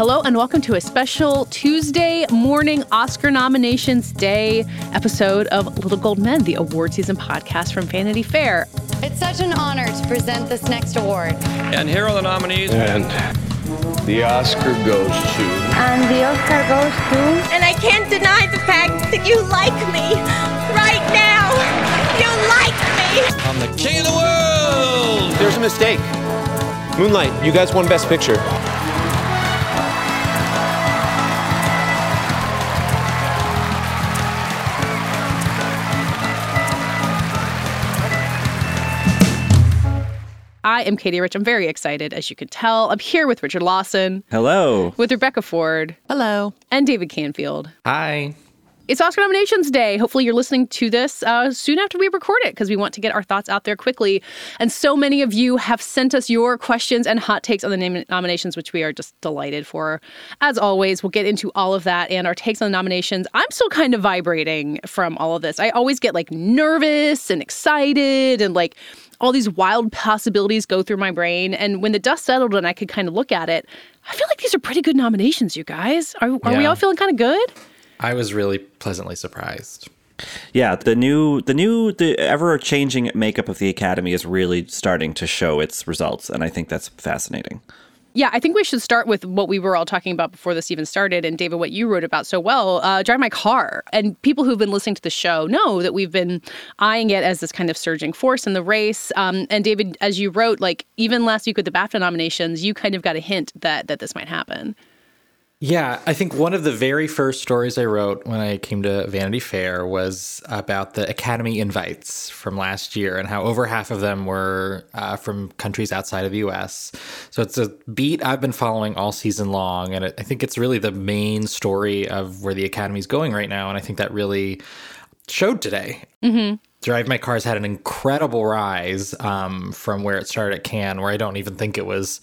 Hello, and welcome to a special Tuesday morning Oscar nominations day episode of Little Gold Men, the award season podcast from Vanity Fair. It's such an honor to present this next award. And here are the nominees. And the Oscar goes to. And the Oscar goes to. And I can't deny the fact that you like me. Right now. You like me. I'm the king of the world. There's a mistake. Moonlight, you guys won Best Picture. I am Katie Rich. I'm very excited, as you can tell. I'm here with Richard Lawson, Hello. with Rebecca Ford, Hello. and David Canfield. Hi. It's Oscar nominations day. Hopefully, you're listening to this uh, soon after we record it because we want to get our thoughts out there quickly. And so many of you have sent us your questions and hot takes on the nam- nominations, which we are just delighted for. As always, we'll get into all of that and our takes on the nominations. I'm still kind of vibrating from all of this. I always get like nervous and excited and like all these wild possibilities go through my brain. And when the dust settled and I could kind of look at it, I feel like these are pretty good nominations, you guys. Are, are we all feeling kind of good? I was really pleasantly surprised. Yeah, the new the new the ever changing makeup of the academy is really starting to show its results and I think that's fascinating. Yeah, I think we should start with what we were all talking about before this even started. And David, what you wrote about so well, uh, Drive My Car. And people who've been listening to the show know that we've been eyeing it as this kind of surging force in the race. Um, and David, as you wrote, like even last week with the BAFTA nominations, you kind of got a hint that that this might happen. Yeah, I think one of the very first stories I wrote when I came to Vanity Fair was about the Academy invites from last year and how over half of them were uh, from countries outside of the US. So it's a beat I've been following all season long. And it, I think it's really the main story of where the Academy's going right now. And I think that really showed today. Drive My Car's had an incredible rise um, from where it started at Cannes, where I don't even think it was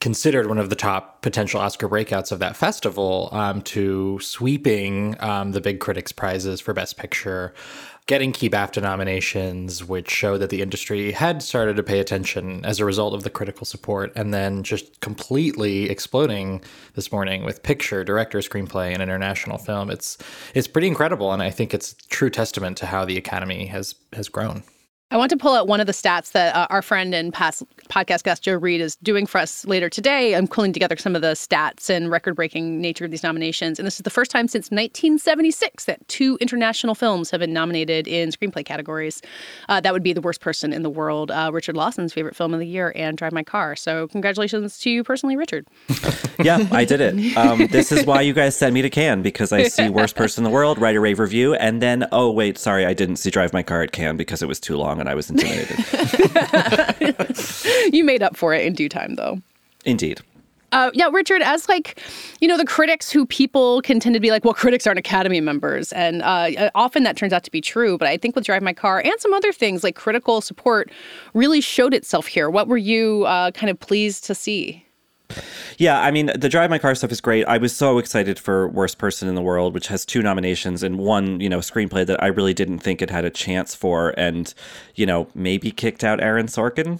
considered one of the top potential Oscar breakouts of that festival, um, to sweeping um, the big critics' prizes for Best Picture, getting key BAFTA nominations, which showed that the industry had started to pay attention as a result of the critical support, and then just completely exploding this morning with picture, director, screenplay, and international film. It's it's pretty incredible, and I think it's true testament to how the Academy has has grown. I want to pull out one of the stats that uh, our friend and past podcast guest Joe Reed is doing for us later today. I'm pulling together some of the stats and record breaking nature of these nominations. And this is the first time since 1976 that two international films have been nominated in screenplay categories. Uh, that would be The Worst Person in the World, uh, Richard Lawson's favorite film of the year, and Drive My Car. So, congratulations to you personally, Richard. Yeah, I did it. Um, this is why you guys sent me to Cannes because I see worst person in the world, write a rave review, and then oh wait, sorry, I didn't see Drive My Car at Cannes because it was too long and I was intimidated. you made up for it in due time, though. Indeed. Uh, yeah, Richard, as like, you know, the critics who people can tend to be like, well, critics aren't Academy members. And uh, often that turns out to be true. But I think with Drive My Car and some other things, like critical support really showed itself here. What were you uh, kind of pleased to see? Yeah, I mean, the Drive My Car stuff is great. I was so excited for Worst Person in the World, which has two nominations and one, you know, screenplay that I really didn't think it had a chance for, and you know, maybe kicked out Aaron Sorkin,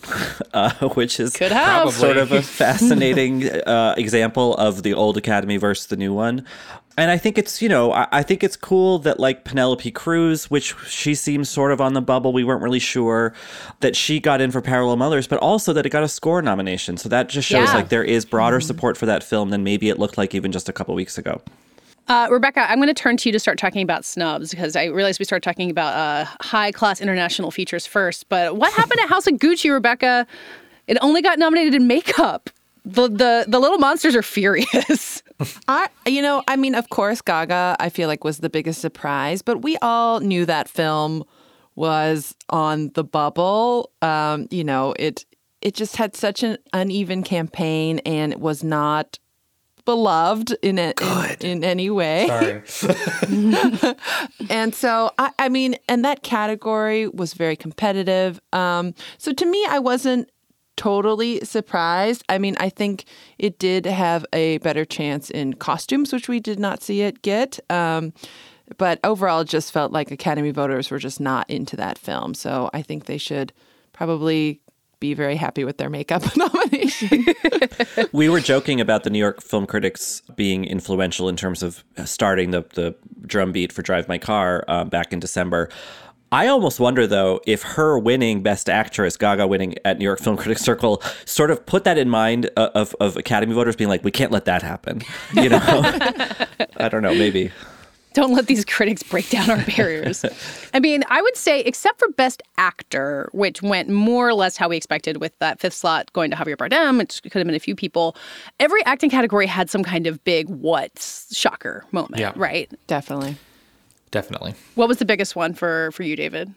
uh, which is Could have. sort of a fascinating uh, example of the old Academy versus the new one. And I think it's, you know, I, I think it's cool that like Penelope Cruz, which she seems sort of on the bubble, we weren't really sure that she got in for Parallel Mothers, but also that it got a score nomination. So that just shows Yeah. like there is broader support for that film than maybe it looked like even just a couple weeks ago. Uh, Rebecca, I'm going to turn to you to start talking about snubs because I realized we started talking about uh, high class international features first. But what happened at House of Gucci, Rebecca? It only got nominated in makeup. The, the the little monsters are furious. I, you know, I mean, of course, Gaga, I feel like was the biggest surprise, but we all knew that film was on the bubble. Um, you know, it it just had such an uneven campaign and it was not beloved in a, in, in any way. Sorry. And so, I, I mean, and that category was very competitive. Um, so to me, I wasn't totally surprised. I mean, I think it did have a better chance in costumes, which we did not see it get. Um, but overall, it just felt like Academy voters were just not into that film. So I think they should probably be very happy with their makeup nomination. we were joking about the New York Film Critics being influential in terms of starting the the drum beat for Drive My Car uh, back in December. I almost wonder though if her winning Best Actress, Gaga winning at New York Film Critics Circle, sort of put that in mind uh, of of Academy voters being like, we can't let that happen. You know, I don't know, maybe. Don't let these critics break down our barriers. I mean, I would say, except for Best Actor, which went more or less how we expected with that fifth slot going to Javier Bardem, which could have been a few people, every acting category had some kind of big what shocker moment, Yeah. right? Definitely. Definitely. What was the biggest one for for you, David?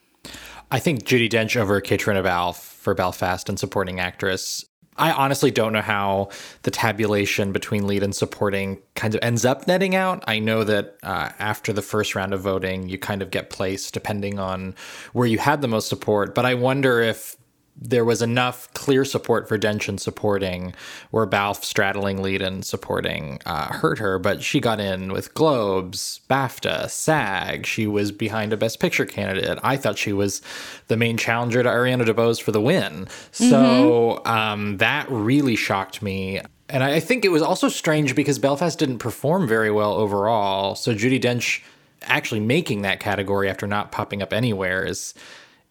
I think Judi Dench over Caitríona Balfe for Belfast and supporting actress. I honestly don't know how the tabulation between lead and supporting kind of ends up netting out. I know that uh, after the first round of voting, you kind of get placed depending on where you had the most support. But I wonder if there was enough clear support for Dench in supporting, where Balfe straddling lead and supporting uh, hurt her, but she got in with Globes, BAFTA, SAG. She was behind a Best Picture candidate. I thought she was the main challenger to Ariana DeBose for the win. So um, that really shocked me. And I I think it was also strange because Belfast didn't perform very well overall. So Judi Dench actually making that category after not popping up anywhere is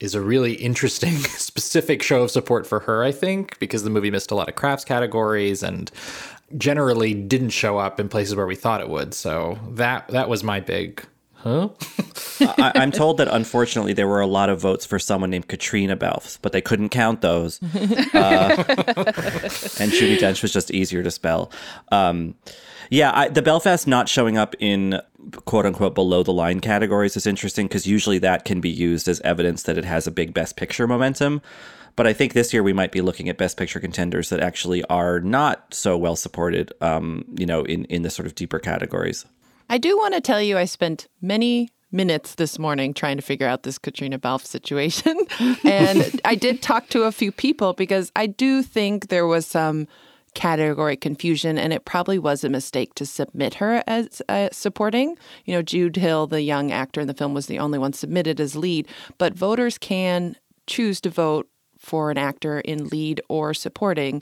is a really interesting specific show of support for her, I think, because the movie missed a lot of crafts categories and generally didn't show up in places where we thought it would. So that that was my big huh? I, I'm told that unfortunately there were a lot of votes for someone named Caitríona Balfe, but they couldn't count those. Uh, and Judi Dench was just easier to spell. Um, yeah, I, the Belfast not showing up in quote unquote below the line categories is interesting because usually that can be used as evidence that it has a big Best Picture momentum. But I think this year we might be looking at Best Picture contenders that actually are not so well supported, um, you know, in, in the sort of deeper categories. I do want to tell you, I spent many minutes this morning trying to figure out this Caitríona Balfe situation. and I did talk to a few people because I do think there was some category confusion and it probably was a mistake to submit her as uh, supporting. You know, Jude Hill, the young actor in the film, was the only one submitted as lead, but voters can choose to vote for an actor in lead or supporting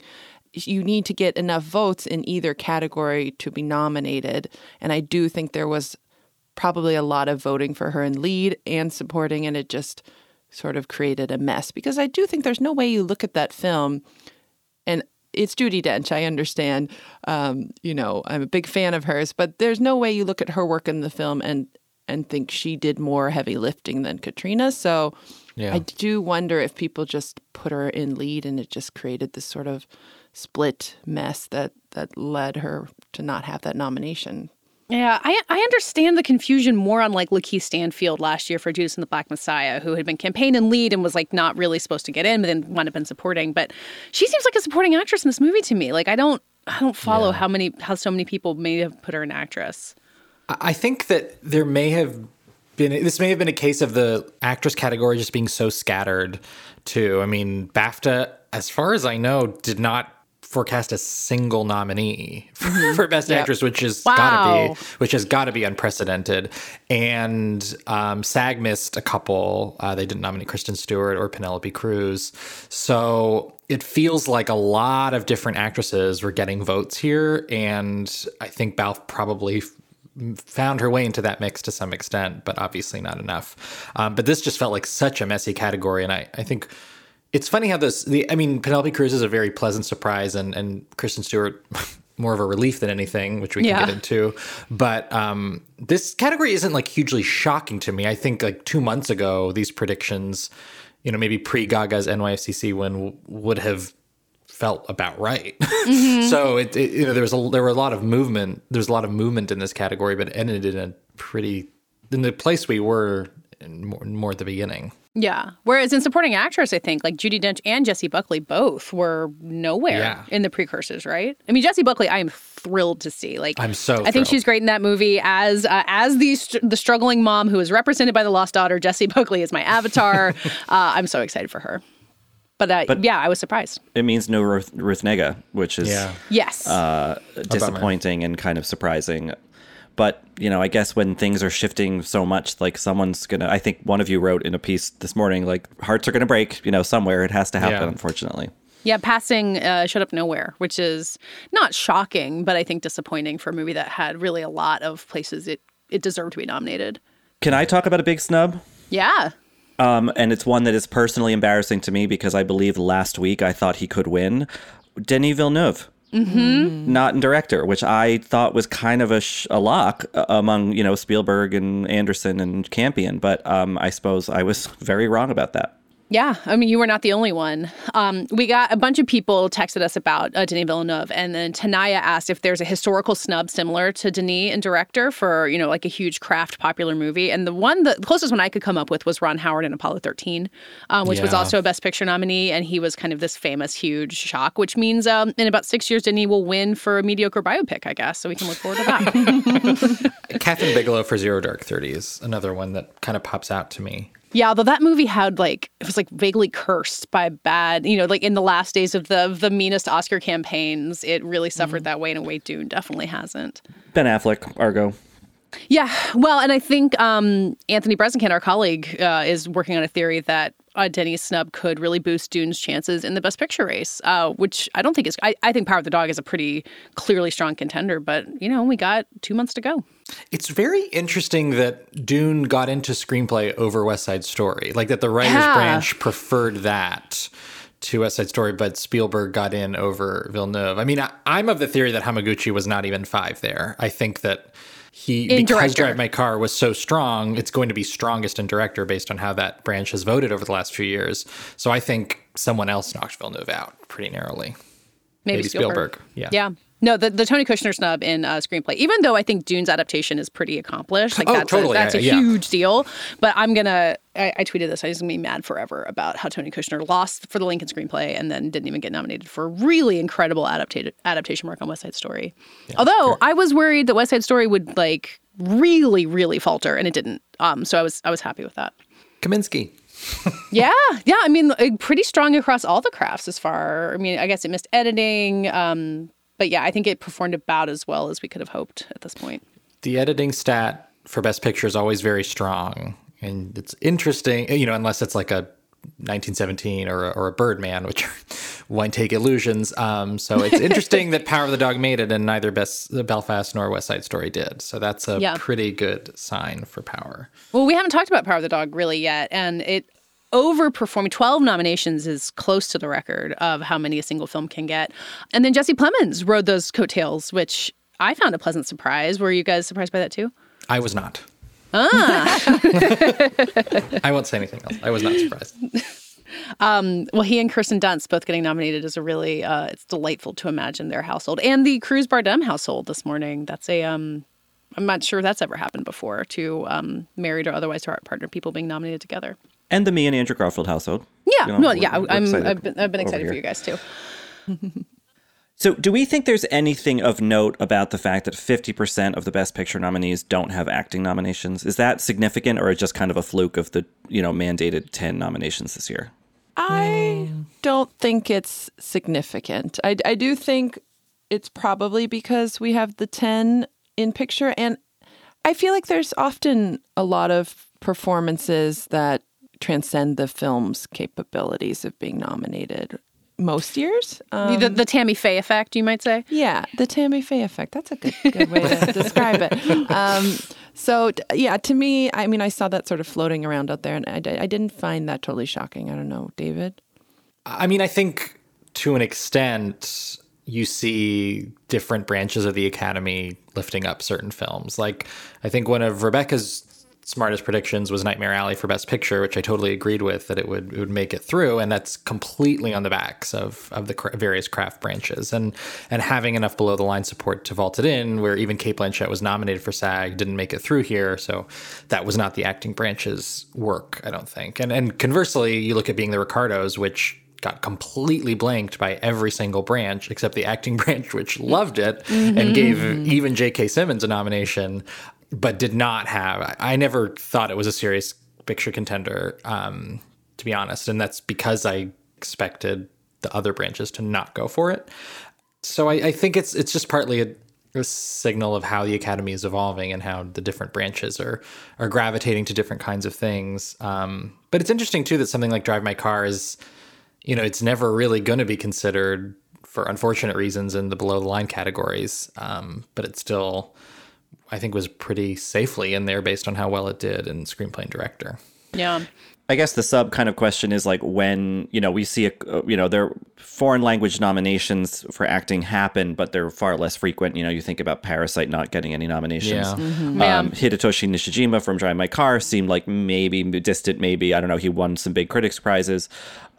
you need to get enough votes in either category to be nominated. And I do think there was probably a lot of voting for her in lead and supporting, and it just sort of created a mess because I do think there's no way you look at that film and it's Judi Dench. I understand. Um, you know, I'm a big fan of hers, but there's no way you look at her work in the film and and think she did more heavy lifting than Caitríona. So Yeah. I do wonder if people just put her in lead and it just created this sort of split mess that that led her to not have that nomination. Yeah, I, I understand the confusion more on like Lakeith Stanfield last year for Judas and the Black Messiah, who had been campaign and lead and was like not really supposed to get in, but then wound up in supporting. But she seems like a supporting actress in this movie to me. Like I don't I don't follow how many how so many people may have put her in actress. I I think that there may have been this may have been a case of the actress category just being so scattered too. I mean, BAFTA, as far as I know, did not forecast a single nominee for, for best Yep. actress, which is Wow. gotta be which has got to be unprecedented. And um, SAG missed a couple. Uh, they didn't nominate Kristen Stewart or Penelope Cruz. So it feels like a lot of different actresses were getting votes here, and I think Balfe probably found her way into that mix to some extent, but obviously not enough. Um, but this just felt like such a messy category, and I, I think it's funny how this. The I mean, Penelope Cruz is a very pleasant surprise, and and Kristen Stewart. More of a relief than anything, which we Yeah. can get into. But um, this category isn't like hugely shocking to me. I think like two months ago, these predictions, you know, maybe pre Gaga's NYFCC win w- would have felt about right. so it, it you know there was a there were a lot of movement. There was a lot of movement in this category, but it ended in a pretty in the place we were more, more at the beginning. Yeah. Whereas in supporting actress, I think like Judi Dench and Jessie Buckley both were nowhere Yeah. in the precursors, right? I mean, Jessie Buckley, I am thrilled to see. Like, I'm so I think she's great in that movie as uh, as the str- the struggling mom who is represented by the lost daughter. Jessie Buckley is my avatar. uh, I'm so excited for her. But, that, But- yeah, I was surprised. It means no Ruth, Ruth Negga, which is Yeah. Yes. uh, disappointing and kind of surprising. But you know, I guess when things are shifting so much, like someone's gonna. I think one of you wrote in a piece this morning, like hearts are gonna break. You know, somewhere it has to happen. Yeah. Unfortunately. Yeah, passing uh, Shut Up Nowhere, which is not shocking, but I think disappointing for a movie that had really a lot of places it, it deserved to be nominated. Can I talk about a big snub? Yeah. Um, and it's one that is personally embarrassing to me because I believe last week I thought he could win. Denis Villeneuve. Mm-hmm. Not in director, which I thought was kind of a, sh- a lock uh, among you know Spielberg and Anderson and Campion, but um, I suppose I was very wrong about that. Yeah, I mean, you were not the only one. Um, we got a bunch of people texted us about uh, Denis Villeneuve, and then Tanaya asked if there's a historical snub similar to Denis in director for you know like a huge craft popular movie. And the one, the closest one I could come up with was Ron Howard in Apollo 13, um, which was also a Best Picture nominee, and he was kind of this famous huge shock, which means um, in about six years Denis will win for a mediocre biopic, I guess. So we can look forward to that. Kathryn Bigelow for Zero Dark Thirty is another one that kind of pops out to me. Yeah, although that movie had like it was like vaguely cursed by bad, you know, like in the last days of the of the meanest Oscar campaigns, it really suffered that way in a way Dune definitely hasn't. Ben Affleck, Argo. Yeah, well, and I think um, Anthony Breznican, our colleague, uh, is working on a theory that uh, Denny's snub could really boost Dune's chances in the Best Picture race, uh, which I don't think is. I, I think Power of the Dog is a pretty clearly strong contender, but you know, we got two months to go. It's very interesting that Dune got into screenplay over West Side Story, like that the writers' Yeah. branch preferred that to West Side Story, but Spielberg got in over Villeneuve. I mean, I, I'm of the theory that Hamaguchi was not even five there. I think that he In because director. Drive My Car was so strong, it's going to be strongest in director based on how that branch has voted over the last few years. So I think someone else knocked Villeneuve out pretty narrowly. Maybe, Maybe Spielberg. Yeah. Yeah. No, the, the Tony Kushner snub in uh, screenplay, even though I think Dune's adaptation is pretty accomplished, like Oh, that's totally. a, that's Yeah, a yeah. huge deal. But I'm gonna, I, I tweeted this. I was gonna be mad forever about how Tony Kushner lost for the Lincoln screenplay and then didn't even get nominated for really incredible adapted adaptation work on West Side Story. Although I was worried that West Side Story would like really, really falter, and it didn't. Um, so I was, I was happy with that. Kaminski. Yeah, yeah. I mean, pretty strong across all the crafts as far. I mean, I guess it missed editing, um, but yeah, I think it performed about as well as we could have hoped at this point. the editing stat for best picture is always very strong and it's interesting you know unless it's like a 1917 or a, or a birdman which won't take illusions um, so it's interesting that power of the dog made it and neither best belfast nor west side story did so that's a Yeah. pretty good sign for power Well, we haven't talked about Power of the Dog really yet, and it overperforming 12 nominations is close to the record of how many a single film can get. And then Jesse Plemons rode those coattails, which I found a pleasant surprise. Were you guys surprised by that too? i was not Ah. i won't say anything else i was not surprised Well, he and Kirsten Dunst both getting nominated is a really uh, it's delightful to imagine their household and the Cruz Bardem household this morning. That's a um, I'm not sure that's ever happened before. to um, married or otherwise partner people being nominated together. And the me and Andrew Garfield household. Yeah, You know, no, yeah, I'm, I've been, I've been over excited for you guys too. So, do we think there's anything of note about the fact that 50% of the Best Picture nominees don't have acting nominations? Is that significant, or is just kind of a fluke of the you know mandated 10 nominations this year? I mm. don't think it's significant. I, I do think it's probably because we have the 10 in picture. And I feel like there's often a lot of performances that transcend the film's capabilities of being nominated most years. Um, the, the Tammy Faye effect, you might say. yeah, the Tammy Faye effect. That's a good, good way to describe it. Um, so, yeah, to me, I mean, I saw that sort of floating around out there, and I, I didn't find that totally shocking. I don't know, David. I mean, I think to an extent, you see different branches of the Academy lifting up certain films. Like, I think one of Rebecca's smartest predictions was Nightmare Alley for Best Picture, which I totally agreed with that it would it would make it through, and that's completely on the backs of of the cra- various craft branches, and and having enough below the line support to vault it in, where even Cate Blanchett was nominated for SAG, didn't make it through here, so that was not the acting branch's work, I don't think. And and conversely, you look at being the Ricardos, which got completely blanked by every single branch except the acting branch, which loved it and mm-hmm. gave even J.K. Simmons a nomination, but did not have. I- never thought it was a serious picture contender, um, to be honest, and that's because I expected the other branches to not go for it. So I, I think it's it's just partly a a signal of how the academy is evolving and how the different branches are are gravitating to different kinds of things. Um, but it's interesting too that something like Drive My Car is, you know, it's never really going to be considered for unfortunate reasons in the below the line categories. Um, but it still, I think, was pretty safely in there based on how well it did in screenplay and director. Yeah. I guess the sub kind of question is like when you know we see a you know there foreign language nominations for acting happen, but they're far less frequent. You know, you think about Parasite not getting any nominations. Yeah. Mm-hmm. Um, Hidetoshi Nishijima from Drive My Car seemed like maybe distant, maybe I don't know. He won some big critics prizes,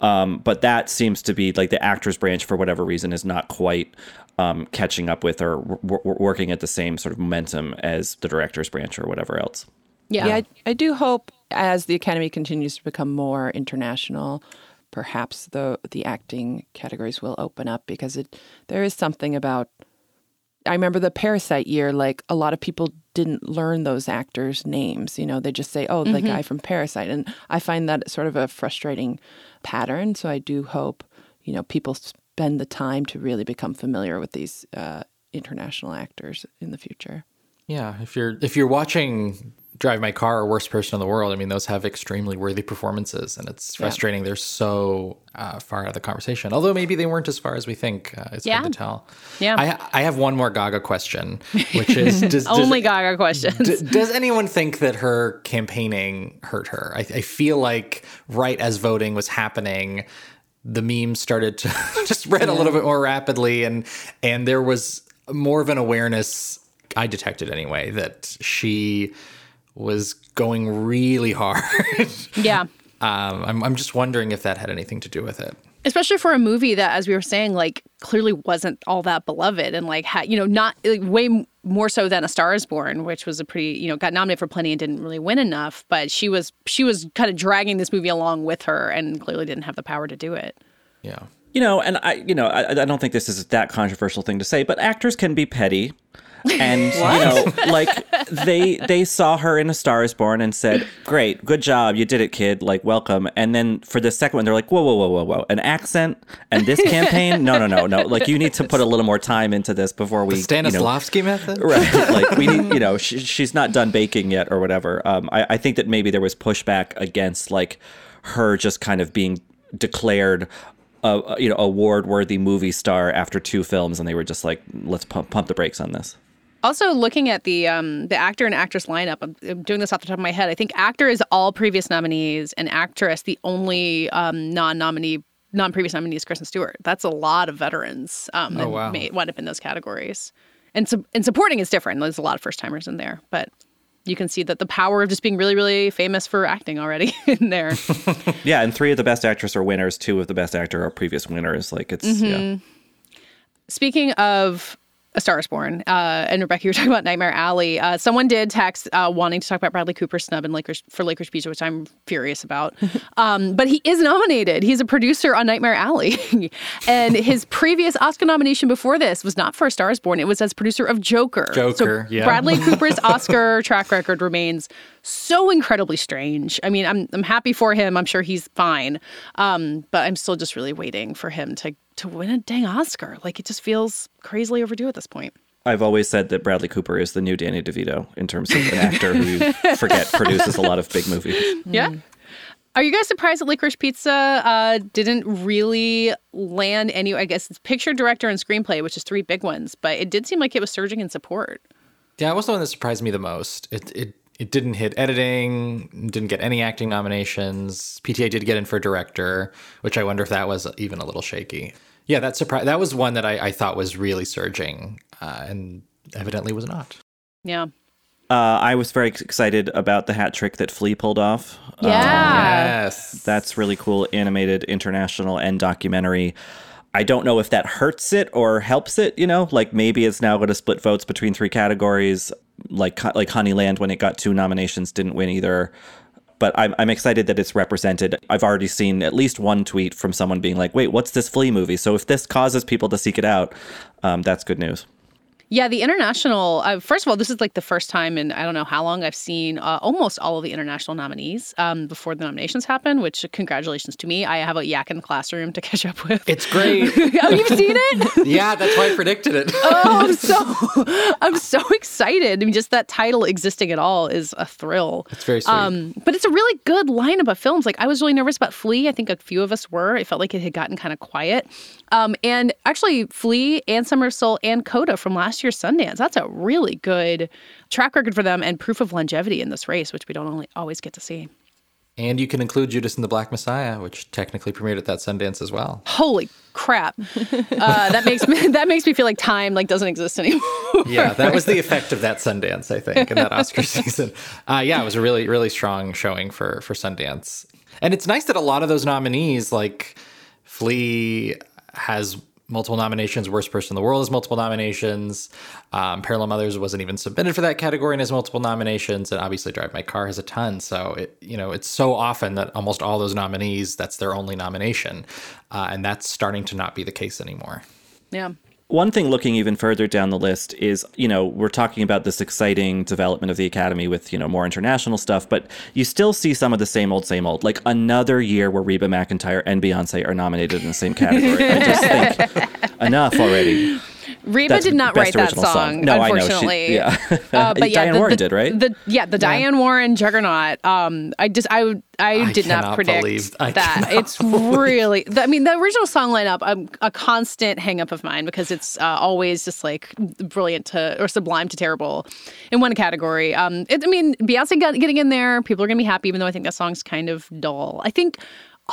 um, but that seems to be like the actors branch for whatever reason is not quite um, catching up with or w- w- working at the same sort of momentum as the directors branch or whatever else. Yeah. Yeah, I, I do hope as the Academy continues to become more international, perhaps the the acting categories will open up because it there is something about. I remember the Parasite year, like a lot of people didn't learn those actors' names. You know, they just say, "Oh, the guy from Parasite," and I find that sort of a frustrating pattern. So I do hope, you know, people spend the time to really become familiar with these uh, international actors in the future. Yeah, if you're if you're watching Drive My Car or Worst Person in the World, I mean, those have extremely worthy performances, and it's frustrating they're so uh, far out of the conversation. Although maybe they weren't as far as we think. Uh, it's Yeah. hard to tell. Yeah. I, I have one more Gaga question, which is does, does- Only Gaga questions. D- does anyone think that her campaigning hurt her? I, I feel like right as voting was happening, the memes started to just spread a little bit more rapidly, and and there was more of an awareness. I detected anyway that she was going really hard. yeah. um, I'm I'm just wondering if that had anything to do with it. especially for a movie that as we were saying like clearly wasn't all that beloved and like had you know not like, way m- more so than a star is born which was a pretty you know got nominated for plenty and didn't really win enough but she was she was kind of dragging this movie along with her and clearly didn't have the power to do it Yeah. You know, and I, you know, I, I don't think this is that controversial thing to say, but actors can be petty, and you know, like they they saw her in A Star Is Born and said, "Great, good job, you did it, kid. Like, welcome." And then for the second one, they're like, "Whoa, whoa, whoa, whoa, whoa, an accent and this campaign? No, no, no, no. Like, you need to put a little more time into this before we, The you know, Stanislavski method? right like we need you know she, she's not done baking yet or whatever um I, I think that maybe there was pushback against like her just kind of being declared a you know award worthy movie star after two films and they were just like let's pump, pump the brakes on this also looking at the um the actor and actress lineup I'm, I'm doing this off the top of my head. I think actor is all previous nominees and actress the only um non-nominee non-previous nominee is kristen stewart. That's a lot of veterans um that Oh, wow. may wind up in those categories. And su- and supporting is different. There's a lot of first timers in there but you can see that the power of just being really really famous for acting already in there. Yeah and three of the best actress are winners. Two of the best actor are previous winners. Like it's yeah. Speaking of A Star is Born, uh, and Rebecca, you were talking about Nightmare Alley. Uh, someone did text uh, wanting to talk about Bradley Cooper's snub in Lakers for Licorice Pizza, which I'm furious about. um, but he is nominated. He's a producer on Nightmare Alley. and his previous Oscar nomination before this was not for A Star is Born, it was as producer of Joker. Joker, so yeah. Bradley Cooper's Oscar track record remains so incredibly strange. I mean, I'm, I'm happy for him. I'm sure he's fine. Um, but I'm still just really waiting for him to to win a dang Oscar. Like it just feels crazily overdue at this point. I've always said that Bradley Cooper is the new Danny DeVito in terms of an actor who you forget produces a lot of big movies. Yeah. Are you guys surprised that Licorice Pizza uh, didn't really land any? I guess it's picture, director, and screenplay, which is three big ones, but it did seem like it was surging in support. Yeah, it was the one that surprised me the most. It it it didn't hit editing, didn't get any acting nominations. PTA did get in for director, which I wonder if that was even a little shaky. Yeah, that surprise that was one that I, I thought was really surging, uh, and evidently was not. Yeah. Uh, I was very excited about the hat trick that Flee pulled off. Yeah. Yes, That's really cool. Animated, international, and documentary. I don't know if that hurts it or helps it. You know, like maybe it's now going to split votes between three categories. Like like Honeyland, when it got two nominations, didn't win either. But I'm I'm excited that it's represented. I've already seen at least one tweet from someone being like, "Wait, what's this Flee movie?" So if this causes people to seek it out, um, that's good news. Yeah, the international. Uh, first of all, this is like the first time in I don't know how long I've seen uh, almost all of the international nominees um, before the nominations happen. Which congratulations to me. I have a yak in the classroom to catch up with. It's great. oh, you've seen it? yeah, that's why I predicted it. oh, I'm so I'm so excited. I mean, just that title existing at all is a thrill. It's very sweet. Um, but it's a really good lineup of films. Like I was really nervous about Flee. I think a few of us were. It felt like it had gotten kind of quiet. Um, and actually, Flee and Summer of Soul and Coda from last year's Sundance. That's a really good track record for them and proof of longevity in this race, which we don't only always get to see. And you can include Judas and the Black Messiah, which technically premiered at that Sundance as well. Holy crap! Uh, that makes me that makes me feel like time like doesn't exist anymore. yeah, that was the effect of that Sundance, I think, in that Oscar season. Uh, yeah, it was a really really strong showing for for Sundance, and it's nice that a lot of those nominees, like Flee, has multiple nominations. Worst Person in the World has multiple nominations. Um, Parallel Mothers wasn't even submitted for that category and has multiple nominations. And obviously, Drive My Car has a ton. So it you know it's so often that almost all those nominees that's their only nomination, uh, and that's starting to not be the case anymore. Yeah. One thing looking even further down the list is, you know, we're talking about this exciting development of the Academy with, you know, more international stuff, but you still see some of the same old, same old. Like another year where Reba McEntire and Beyonce are nominated in the same category. I just think enough already. Reba That's did not write that original song, No, I know. She- unfortunately. yeah. Uh, but yeah, Diane the, Warren the- did, right? The, yeah, the Diane Warren juggernaut. Um, I just I would I, I did not predict believe- I that. cannot It's really. the- I mean, the original song lineup, um, a constant hang up of mine because it's uh, always just like brilliant to or sublime to terrible in one category. Um, it, I mean, Beyonce got, getting in there, people are gonna be happy, even though I think that song's kind of dull. I think.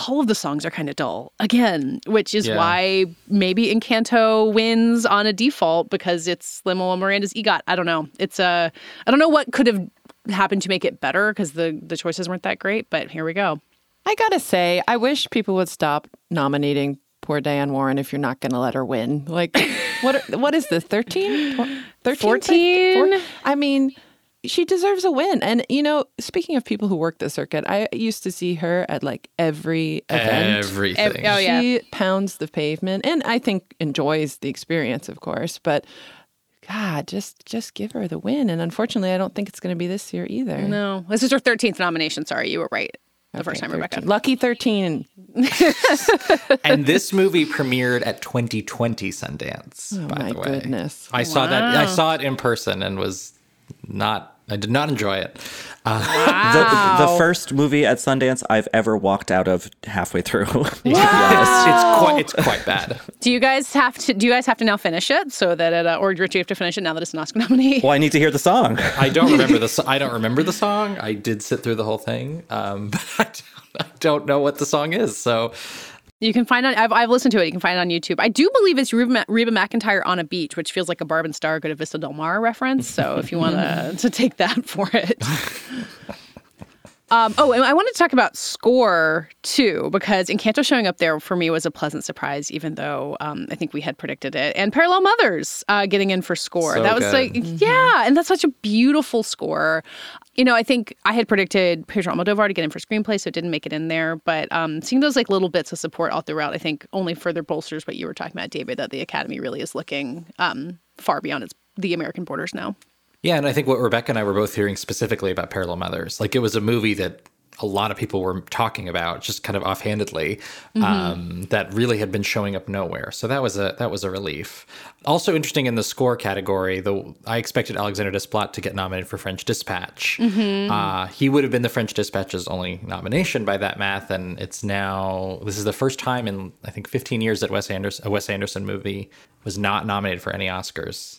All of the songs are kind of dull again, which is Yeah. why maybe Encanto wins on a default because it's Lin-Manuel Miranda's EGOT. I don't know. It's a I don't know what could have happened to make it better because the the choices weren't that great. But here we go. I gotta say, I wish people would stop nominating poor Diane Warren if you're not gonna let her win. Like, what? What is this? 13? 13? 14? I mean, she deserves a win. And you know, speaking of people who work the circuit, I used to see her at like every event. Everything. oh, yeah. She pounds the pavement, and I think enjoys the experience, of course. But God, just just give her the win. And unfortunately, I don't think it's going to be this year either. No, this is her thirteenth nomination. Sorry, you were right the first Okay, time, Rebecca. 13. Lucky thirteen. and this movie premiered at 2020 Sundance. Oh by my the way, goodness. I saw that. I saw it in person and was not. I did not enjoy it. Uh, the, the first movie at Sundance I've ever walked out of halfway through. to be. It's quite. It's quite bad. Do you guys have to? Do you guys have to now finish it so that it, uh, or Rich, you have to finish it now that it's an Oscar nominee? Well, I need to hear the song. I don't remember the. so- I don't remember the song. I did sit through the whole thing, um, but I don't, I don't know what the song is. So You can find it. I've, I've listened to it. You can find it on YouTube. I do believe it's Reba, Reba McEntire on a beach, which feels like a Barb and Star Go to Vista Del Mar reference. So if you want to to take that for it. Um, oh, and I wanted to talk about score too, because Encanto showing up there for me was a pleasant surprise, even though um, I think we had predicted it. And Parallel Mothers uh, getting in for score. So that was good. like, yeah, and that's such a beautiful score. You know, I think I had predicted Pedro Almodovar to get in for screenplay, so it didn't make it in there. But um, seeing those like little bits of support all throughout, I think only further bolsters what you were talking about, David, that the Academy really is looking um, far beyond its the American borders now. yeah, and I think what Rebecca and I were both hearing specifically about Parallel Mothers, like it was a movie that a lot of people were talking about, just kind of offhandedly, um, that really had been showing up nowhere. So that was a that was a relief. Also interesting in the score category, though, I expected Alexander Desplat to get nominated for French Dispatch. Uh, he would have been the French Dispatch's only nomination by that math, and it's now this is the first time in I think 15 years that Wes Anderson, a Wes Anderson movie was not nominated for any Oscars.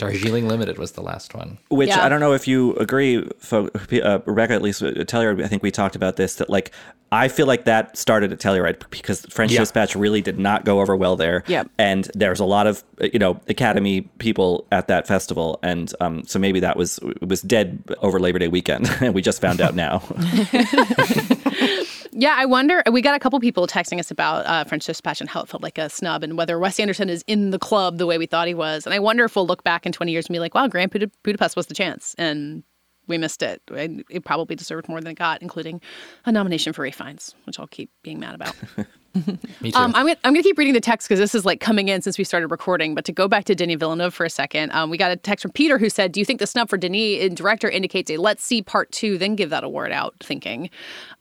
Darjeeling Limited was the last one. Which Yeah. I don't know if you agree, fo- uh, Rebecca. At least uh, Telluride. I think we talked about this. That like I feel like that started at Telluride because French Yeah. Dispatch really did not go over well there. Yep. And there's a lot of uh, you know Academy people at that festival, and um, so maybe that was was dead over Labor Day weekend, and we just found out now. Yeah, I wonder. We got a couple people texting us about uh, French Dispatch and how it felt like a snub, and whether Wes Anderson is in the club the way we thought he was. And I wonder if we'll look back in 20 years and be like, "Wow, Grand Buda- Budapest was the chance," and we missed it. It probably deserved more than it got, including a nomination for Ralph Fiennes, which I'll keep being mad about. Me too. Um, I'm gonna, I'm gonna keep reading the text because this is like coming in since we started recording. But to go back to Denis Villeneuve for a second, um, we got a text from Peter who said, "Do you think the snub for Denis in director indicates a let's see part two, then give that award out?" Thinking,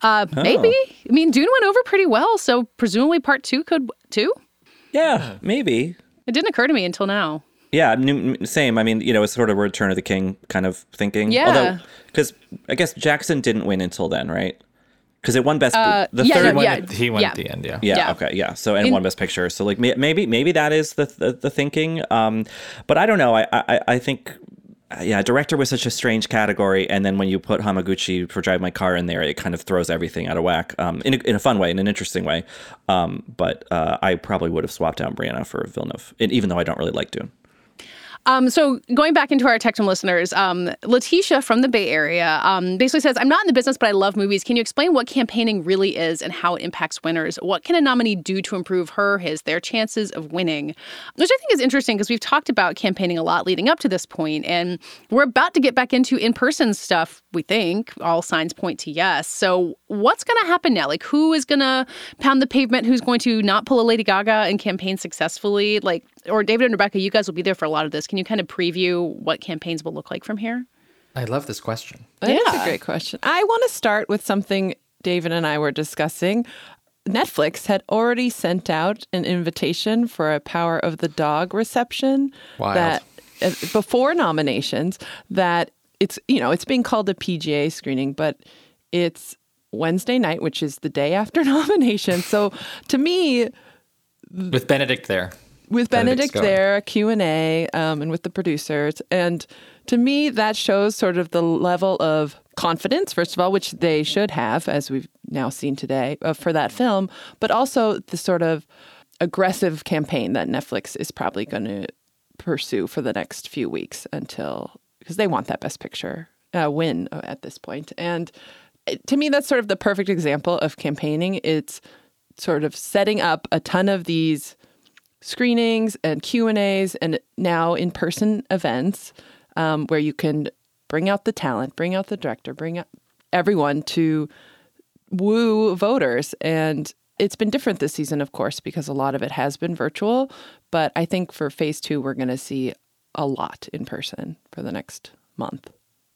uh, maybe. I mean, Dune went over pretty well, so presumably part two could too. Yeah, maybe. It didn't occur to me until now. Yeah, n- same. I mean, you know, it's sort of a Return of the King kind of thinking. Yeah. Although, because I guess Jackson didn't win until then, right? Because it won best. Uh, the yeah, third no, one. yeah. he went yeah. at the end, yeah. Yeah, Yeah. Okay. Yeah. So and In- won best picture. So like maybe maybe that is the the, the thinking. Um, but I don't know. I I, I think. uh, Yeah, director was such a strange category, and then when you put Hamaguchi for Drive My Car in there, it kind of throws everything out of whack. Um, in a, in a fun way, in an interesting way. Um, but uh, I probably would have swapped out Branagh for Villeneuve, and even though I don't really like Dune. Um, so going back into our text from listeners, um, Letitia from the Bay Area um, basically says, "I'm not in the business, but I love movies. Can you explain what campaigning really is and how it impacts winners? What can a nominee do to improve her, his, their chances of winning?" Which I think is interesting because we've talked about campaigning a lot leading up to this point, and we're about to get back into in-person stuff. We think all signs point to yes. So what's going to happen now? Like, who is going to pound the pavement? Who's going to not pull a Lady Gaga and campaign successfully? Like, or David and Rebecca, you guys will be there for a lot of this. Can you kind of preview what campaigns will look like from here? I love this question. That is a great question. I want to start with something David and I were discussing. Netflix had already sent out an invitation for a Power of the Dog reception Wild. that uh, before nominations that it's you know it's being called a PGA screening but it's Wednesday night which is the day after nomination. So to me With Benedict there. with Benedict there, a Q&A, um, and with the producers. And to me, that shows sort of the level of confidence, first of all, which they should have, as we've now seen today, uh, for that film, but also the sort of aggressive campaign that Netflix is probably going to pursue for the next few weeks until, because they want that Best Picture uh, win uh, at this. And it- to me, that's sort of the perfect example of campaigning. It's sort of setting up a ton of these screenings and Q and A's, and now in-person events um, where you can bring out the talent, bring out the director, bring out everyone to woo voters. And it's been different this season, of course, because a lot of it has been virtual. But I think for phase two, we're going to see a lot in person for the next month,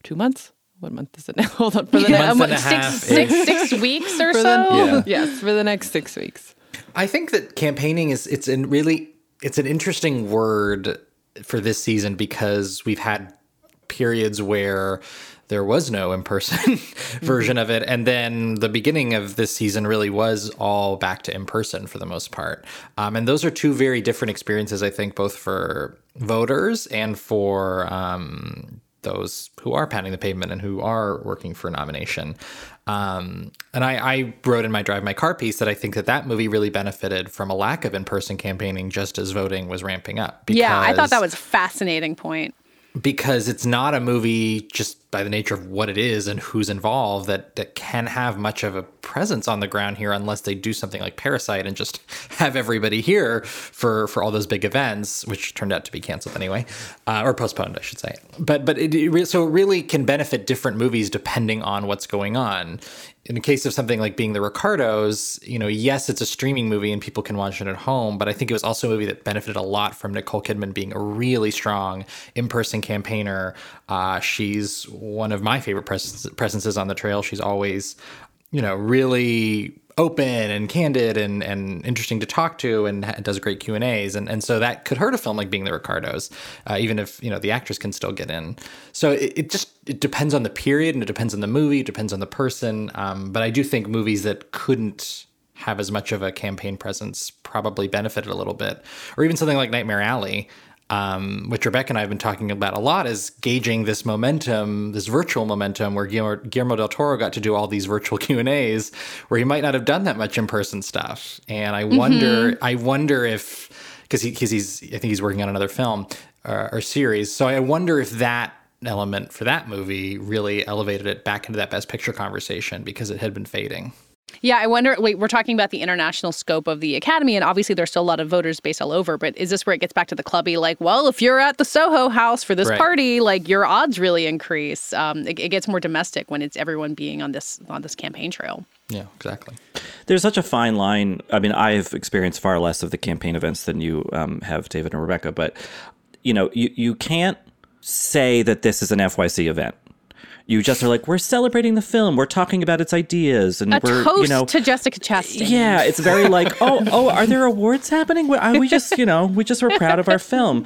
two months. What month is it now? Hold on for the next Month and a six, half. six, six weeks or for so. the, yes, for the next six weeks. I think that campaigning is it's an really it's an interesting word for this season because we've had periods where there was no in-person version of it and then the beginning of this season really was all back to in-person for the most part um, and those are two very different experiences i think both for voters and for um, those who are pounding the pavement and who are working for nomination. Um, and I, I wrote in my Drive My Car piece that I think that that movie really benefited from a lack of in-person campaigning just as voting was ramping up. Yeah, I thought that was a fascinating point. because it's not a movie just by the nature of what it is and who's involved that that can have much of a presence on the ground here unless they do something like Parasite and just have everybody here for for all those big events, which turned out to be canceled anyway, uh, or postponed, I should say. But but it, it so it really can benefit different movies depending on what's going on. In the case of something like being the Ricardos, you know, yes, it's a streaming movie and people can watch it at home, but I think it was also a movie that benefited a lot from Nicole Kidman being a really strong in-person campaigner. Uh, she's one of my favorite pres- presences on the trail. She's always, you know, really open and candid and, and interesting to talk to and does great Q and A's. And, and so that could hurt a film like being the Ricardos, uh, even if, you know, the actress can still get in. So it, it just, it depends on the period and it depends on the movie. It depends on the person. Um, but I do think movies that couldn't have as much of a campaign presence probably benefited a little bit, or even something like Nightmare Alley, um, which Rebecca and I have been talking about a lot, is gauging this momentum, this virtual momentum, where Guillermo, Guillermo del Toro got to do all these virtual Q and A's, where he might not have done that much in person stuff. And I wonder, I wonder if because he, cause he's, I think he's working on another film uh, or series, so I wonder if that element for that movie really elevated it back into that best picture conversation because it had been fading. Yeah, I wonder. Wait, we're talking about the international scope of the Academy, and obviously there's still a lot of voters based all over. But is this where it gets back to the clubby? Like, well, if you're at the Soho House for this Right. party, like your odds really increase. Um, it, it gets more domestic when it's everyone being on this on this campaign trail. Yeah, exactly. There's such a fine line. I mean, I've experienced far less of the campaign events than you um, have, David and Rebecca, but you know, you, you can't say that this is an FYC event. You just are like, we're celebrating the film, we're talking about its ideas, and A we're toast you know to Jessica Chastain. Yeah, it's very like, oh, oh, are there awards happening? We- We just, you know, we just were proud of our film.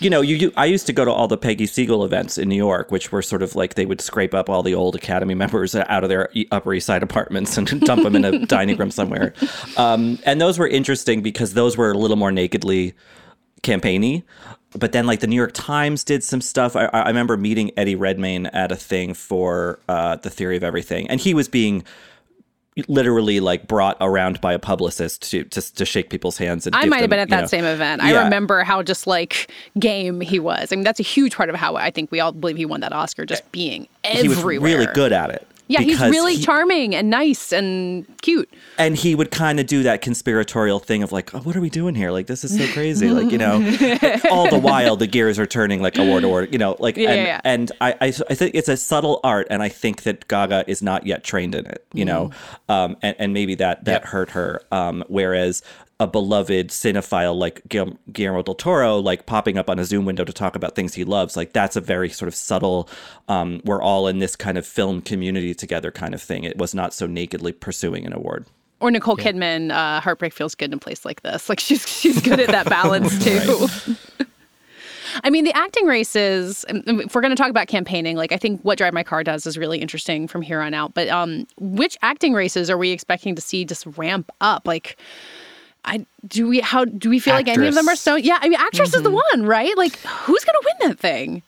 You know, you, you I used to go to all the Peggy Siegel events in New York, which were sort of like they would scrape up all the old Academy members out of their Upper East Side apartments and dump them in a dining room somewhere. Um, and those were interesting because those were a little more nakedly campaigny. But then, like the New York Times did some stuff. I, I remember meeting Eddie Redmayne at a thing for uh, the Theory of Everything, and he was being literally like brought around by a publicist to to, to shake people's hands. And I might have been at that know- same event. I remember how just like game he was. I mean, that's a huge part of how I think we all believe he won that Oscar, just being everywhere. He was really good at it. Yeah, he's really he- charming and nice and cute. and he would kind of do that conspiratorial thing of like, oh, what are we doing here? Like, this is so crazy. like, you know, all the while the gears are turning like award to award, you know, like, Yeah, and, yeah, and I, I, I think it's a subtle art. And I think that Gaga is not yet trained in it, you know, um, and, and maybe that, that hurt her. Um, whereas a beloved cinephile like Guillermo del Toro, like popping up on a Zoom window to talk about things he loves, like that's a very sort of subtle, um, we're all in this kind of film community together kind of thing. It was not so nakedly pursuing an award. Or Nicole Kidman, uh, Heartbreak feels good in a place like this. Like she's she's good at that balance too. I mean, the acting races. If we're going to talk about campaigning, like I think what Drive My Car does is really interesting from here on out. But um, which acting races are we expecting to see just ramp up? Like, I do we how do we feel like any of them are Actress. so? Yeah, I mean, actress is the mm-hmm. one, right? Like, who's going to win that thing?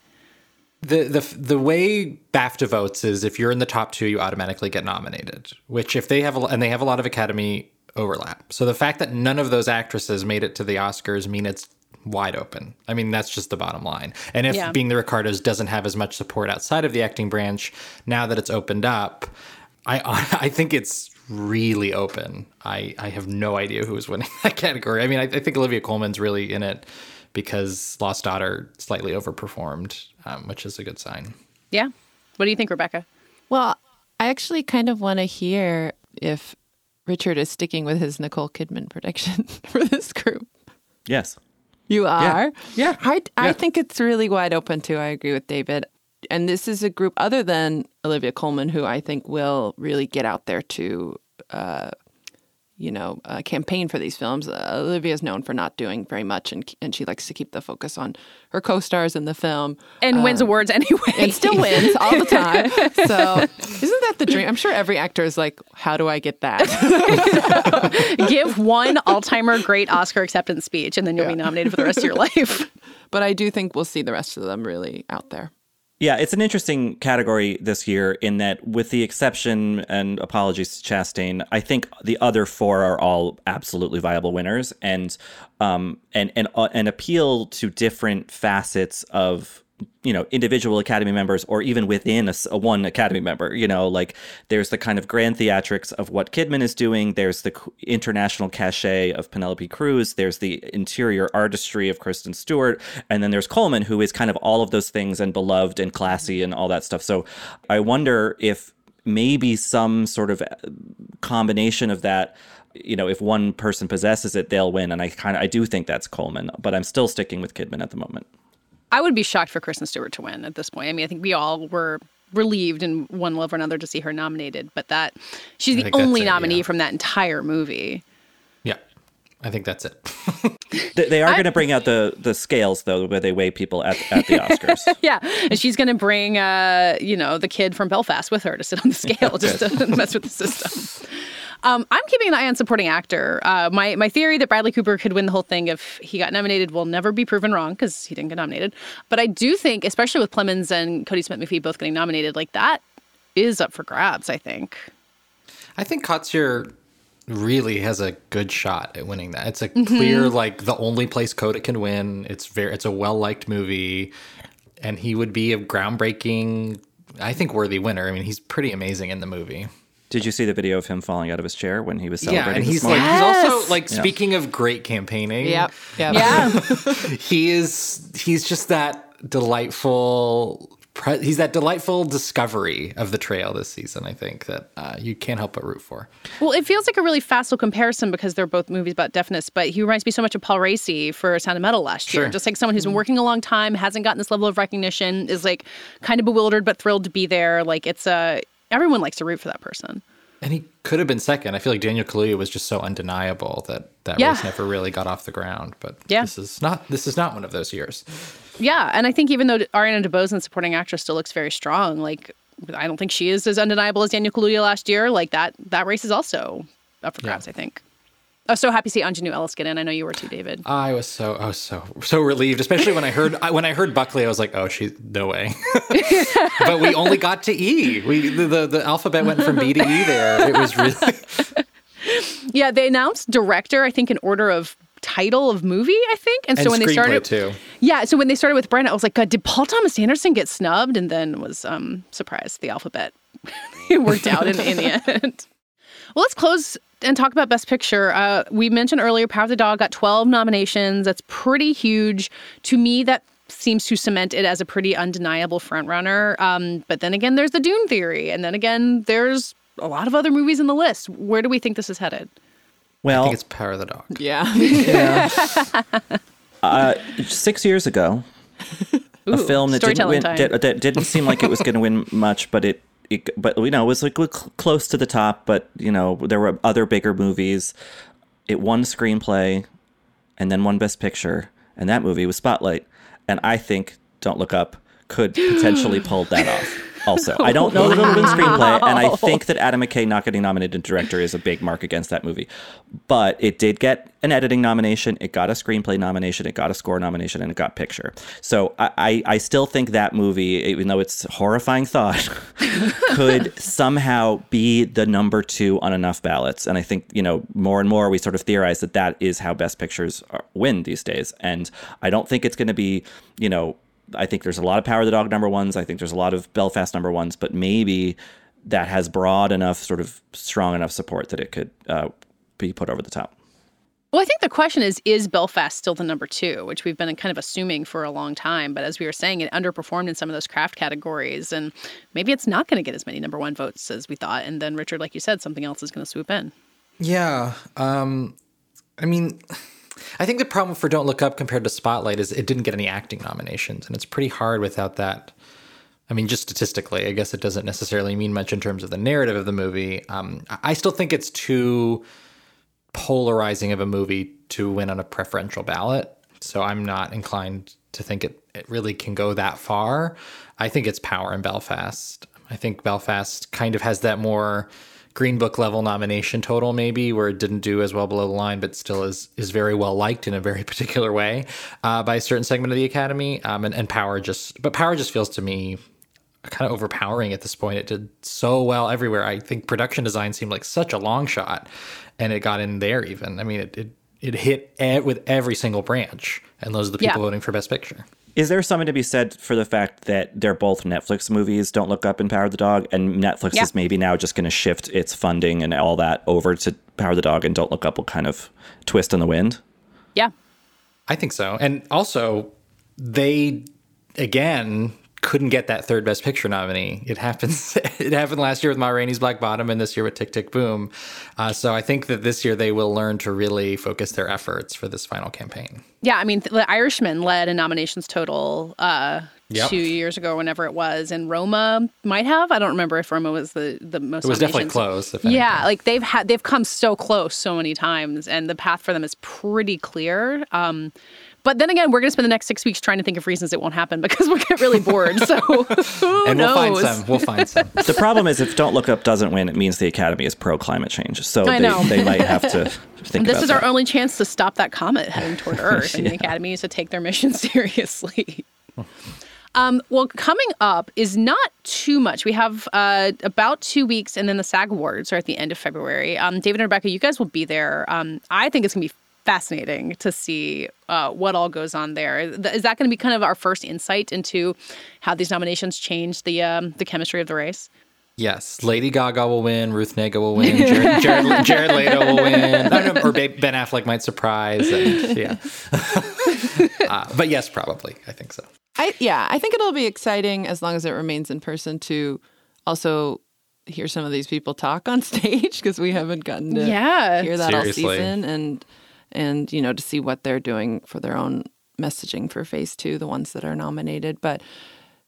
The the the way BAFTA votes is if you're in the top two, you automatically get nominated. Which if they have a, and they have a lot of Academy overlap. So the fact that none of those actresses made it to the Oscars mean it's wide open. I mean that's just the bottom line. And if Yeah. being the Ricardos doesn't have as much support outside of the acting branch, now that it's opened up, I I think it's really open. I I have no idea who is winning that category. I mean I, I think Olivia Colman's really in it because Lost Daughter slightly overperformed, um, which is a good sign. Yeah. What do you think, Rebecca? Well, I actually kind of want to hear if Richard is sticking with his Nicole Kidman prediction for this group. Yes. You are? Yeah. I, I Yeah. think it's really wide open too. I agree with David. And this is a group other than Olivia Colman who I think will really get out there to, uh, you know, uh, campaign for these films. Uh, Olivia is known for not doing very much, and and she likes to keep the focus on her co-stars in the film, And wins awards anyway. and still wins all the time. So isn't that the dream? I'm sure every actor is like, how do I get that? Give one all-timer great Oscar acceptance speech, and then you'll be nominated for the rest of your life. but I do think we'll see the rest of them really out there. Yeah, it's an interesting category this year in that, with the exception and apologies to Chastain, I think the other four are all absolutely viable winners, and um and and uh, and appeal to different facets of you know individual academy members or even within a one academy member you know like there's the kind of grand theatrics of what kidman is doing. There's the international cachet of penelope cruz. There's the interior artistry of kristen stewart. And then there's colman who is kind of all of those things and beloved and classy and all that stuff. So i wonder if maybe some sort of uh, combination of that you know if one person possesses it they'll win. And i kind of i do think that's colman but i'm still sticking with kidman at the moment I would be shocked for Kristen Stewart to win at this point. I mean, I think we all were relieved in one level or another to see her nominated, but that she's the think that's only it, nominee yeah. from that entire movie. Yeah, I think that's it. They, they are going to bring out the the scales though, where they weigh people at, at the Oscars. Yeah, and she's going to bring, uh, you know, the kid from Belfast with her to sit on the scale just to mess with the system. Um, I'm keeping an eye on supporting actor. Uh, my my theory that Bradley Cooper could win the whole thing if he got nominated will never be proven wrong because he didn't get nominated. But I do think, especially with Plemons and Kodi Smit-McPhee both getting nominated, like that is up for grabs. I think. I think Kotsur really has a good shot at winning that. It's a clear like the only place Coda can win. It's very it's a well liked movie, and he would be a groundbreaking, I think, worthy winner. I mean, he's pretty amazing in the movie. Did you see the video of him falling out of his chair when he was celebrating? Yeah, celebrating? and this he's like morning? he's also like Yeah. speaking of great campaigning. Yep. Yep. Yeah. he is he's just that delightful pre- he's that delightful discovery of the trail this season i think that uh, you can't help but root for Well, it feels like a really facile comparison because they're both movies about deafness, but he reminds me so much of Paul Raci for Sound of Metal last year. Sure. Just like someone who's been working a long time, hasn't gotten this level of recognition, is like kind of bewildered but thrilled to be there. Like it's a everyone likes to root for that person. and he could have been second i feel like daniel kaluuya was just so undeniable that that Yeah. race never really got off the ground but Yeah. this is not this is not one of those years Yeah, and I think even though Ariana DeBose, and supporting actress, still looks very strong, like I don't think she is as undeniable as Daniel Kaluuya last year. Like that that race is also up for grabs. I think. I was so happy to see Aunjanue Ellis get in. I know you were too, David. i was so i was so so relieved especially when i heard I, when i heard buckley i was like oh she no way but we only got to e we the, the the alphabet went from b to e there it was really Yeah, they announced director. I think in order of title of movie. I think, and, and so when they started, too yeah, so when they started with Brent, I was like, God, did Paul Thomas Anderson get snubbed? And then was um, surprised the alphabet it worked out in, in the end. Well, let's close and talk about Best Picture. Uh, we mentioned earlier, Power of the Dog got 12 nominations. That's pretty huge. To me, that seems to cement it as a pretty undeniable frontrunner. Um, but then again, there's the Dune theory. And then again, there's a lot of other movies in the list. Where do we think this is headed? Well, i think it's power of the dog Yeah. uh, six years ago, a film that didn't win, did, that didn't seem like it was going to win much, but it, it, but you know, it was like close to the top. But you know, there were other bigger movies. It won screenplay, and then won Best Picture, and that movie was Spotlight. And I think Don't Look Up could potentially pull that off. Also, I don't know that it'll win screenplay, and I think that Adam McKay not getting nominated in director is a big mark against that movie. But it did get an editing nomination, it got a screenplay nomination, it got a score nomination, and it got picture. So I, I, I still think that movie, even though it's a horrifying thought, could somehow be the number two on enough ballots. And I think you know more and more we sort of theorize that that is how Best Pictures are, win these days. And I don't think it's going to be you know I think there's a lot of Power of the Dog number ones. I think there's a lot of Belfast number ones, but maybe that has broad enough, sort of strong enough support that it could uh, be put over the top. Well, I think the question is is Belfast still the number two, which we've been kind of assuming for a long time. But as we were saying, it underperformed in some of those craft categories. And maybe it's not going to get as many number one votes as we thought. And then, Richard, like you said, something else is going to swoop in. Yeah. Um, I mean, I think the problem for Don't Look Up compared to Spotlight is it didn't get any acting nominations, and it's pretty hard without that. I mean, just statistically, I guess it doesn't necessarily mean much in terms of the narrative of the movie. Um, I still think it's too polarizing of a movie to win on a preferential ballot. So I'm not inclined to think it, it really can go that far. I think it's Power in Belfast. I think Belfast kind of has that more Green Book level nomination total, maybe, where it didn't do as well below the line, but still is is very well liked in a very particular way uh, by a certain segment of the Academy. Um, and, and Power just, but Power just feels to me kind of overpowering at this point. It did so well everywhere. I think production design seemed like such a long shot, and it got in there even. I mean, it it, it hit e- with every single branch, and those are the people Yeah. voting for Best Picture. Is there something to be said for the fact that they're both Netflix movies, Don't Look Up and Power of the Dog, and Netflix Yeah. is maybe now just going to shift its funding and all that over to Power of the Dog and Don't Look Up will kind of twist in the wind? Yeah. I think so. And also, they again couldn't get that third best picture nominee. It happens. it happened last year with Ma Rainey's Black Bottom, and this year with Tick Tick Boom. Uh, so I think that this year they will learn to really focus their efforts for this final campaign. Yeah. I mean, The Irishman led in nominations total uh, Yep. two years ago, whenever it was. And Roma might have. I don't remember if Roma was the, the most It was definitely close. If Yeah, like they've had they've come so close so many times, and the path for them is pretty clear. Um, but then again, we're going to spend the next six weeks trying to think of reasons it won't happen because we'll get really bored. So who and knows? we'll find some. We'll find some. The problem is if Don't Look Up doesn't win, it means the Academy is pro climate change. So I they, know. they might have to think about it. this about is that. our only chance to stop that comet heading toward Earth, and the Academy needs to take their mission seriously. Um, well, coming up is not too much. We have uh, about two weeks, and then the SAG Awards are at the end of February. Um, David and Rebecca, you guys will be there. Um, I think it's going to be fascinating to see uh, what all goes on there. Is that going to be kind of our first insight into how these nominations change the um, the chemistry of the race? Yes, Lady Gaga will win. Ruth Negga will win. Jared, Jared, Jared Leto will win. Know, or Ben Affleck might surprise. And, yeah, uh, but yes, probably. I think so. I yeah, I think it'll be exciting as long as it remains in person to also hear some of these people talk on stage because we haven't gotten to Yeah. hear that all season and and you know to see what they're doing for their own messaging for phase two, the ones that are nominated. But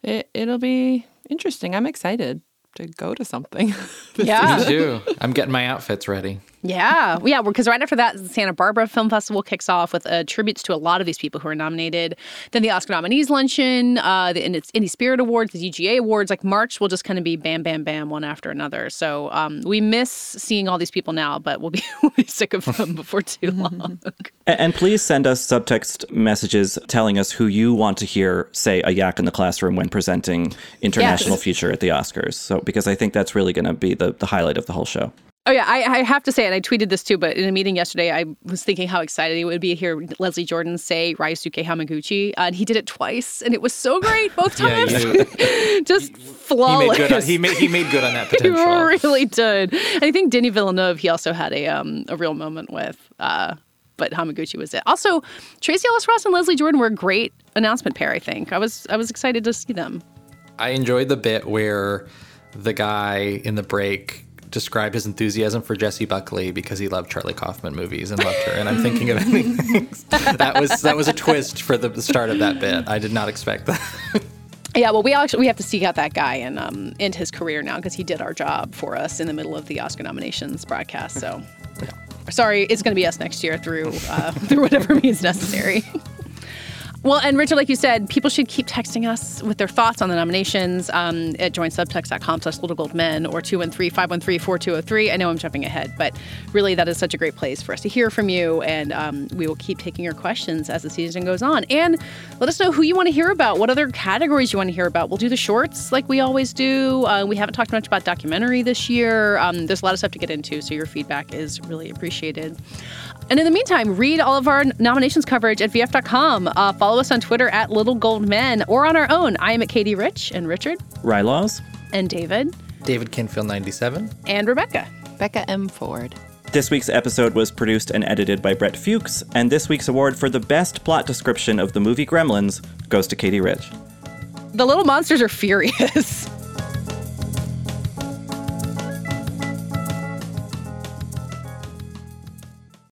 it it'll be interesting. I'm excited to go to something. Yeah. Me too. I'm getting my outfits ready. Yeah, yeah, because right after that, the Santa Barbara Film Festival kicks off with uh, tributes to a lot of these people who are nominated. Then the Oscar nominees luncheon, uh, the Indie Spirit Awards, the UGA Awards. Like March will just kind of be bam, bam, bam, one after another. So um, we miss seeing all these people now, but we'll be, we'll be sick of them before too long. A- And please send us subtext messages telling us who you want to hear say a yak in the classroom when presenting international Yes. feature at the Oscars. So because I think that's really going to be the, the highlight of the whole show. Oh yeah, I, I have to say, and I tweeted this too. But in a meeting yesterday, I was thinking how excited it would be to hear Leslie Jordan say Ryusuke Hamaguchi, uh, and he did it twice, and it was so great both Yeah, times. you, just he flawless. made good. On, he made he made good on that potential. He really did. And I think Denis Villeneuve, he also had a um, a real moment with. Uh, but Hamaguchi was it. Also, Tracee Ellis Ross and Leslie Jordan were a great announcement pair. I think I was I was excited to see them. I enjoyed the bit where the guy in the break described his enthusiasm for Jessie Buckley because he loved Charlie Kaufman movies and loved her. And I'm thinking of anything. that was that was a twist for the start of that bit. I did not expect that. Yeah, well, we actually we have to seek out that guy and um, end his career now because he did our job for us in the middle of the Oscar nominations broadcast. So, sorry, it's going to be us next year through uh, through whatever means necessary. Well, and Richard, like you said, people should keep texting us with their thoughts on the nominations um, at joinsubtext.com slash little gold men or 213-513-4203. I know I'm jumping ahead, but really that is such a great place for us to hear from you. And um, we will keep taking your questions as the season goes on. And let us know who you want to hear about, what other categories you want to hear about. We'll do the shorts like we always do. Uh, we haven't talked much about documentary this year. Um, there's a lot of stuff to get into, so your feedback is really appreciated. And in the meantime, read all of our nominations coverage at VF.com. Uh, follow us on Twitter at Little Gold Men or on our own. I am at Katey Rich and Richard Rylaws? and David David Canfield 97. and Rebecca. Becca M. Ford. This week's episode was produced and edited by Brett Fuchs, and this week's award for the best plot description of the movie Gremlins goes to Katey Rich. The little monsters are furious.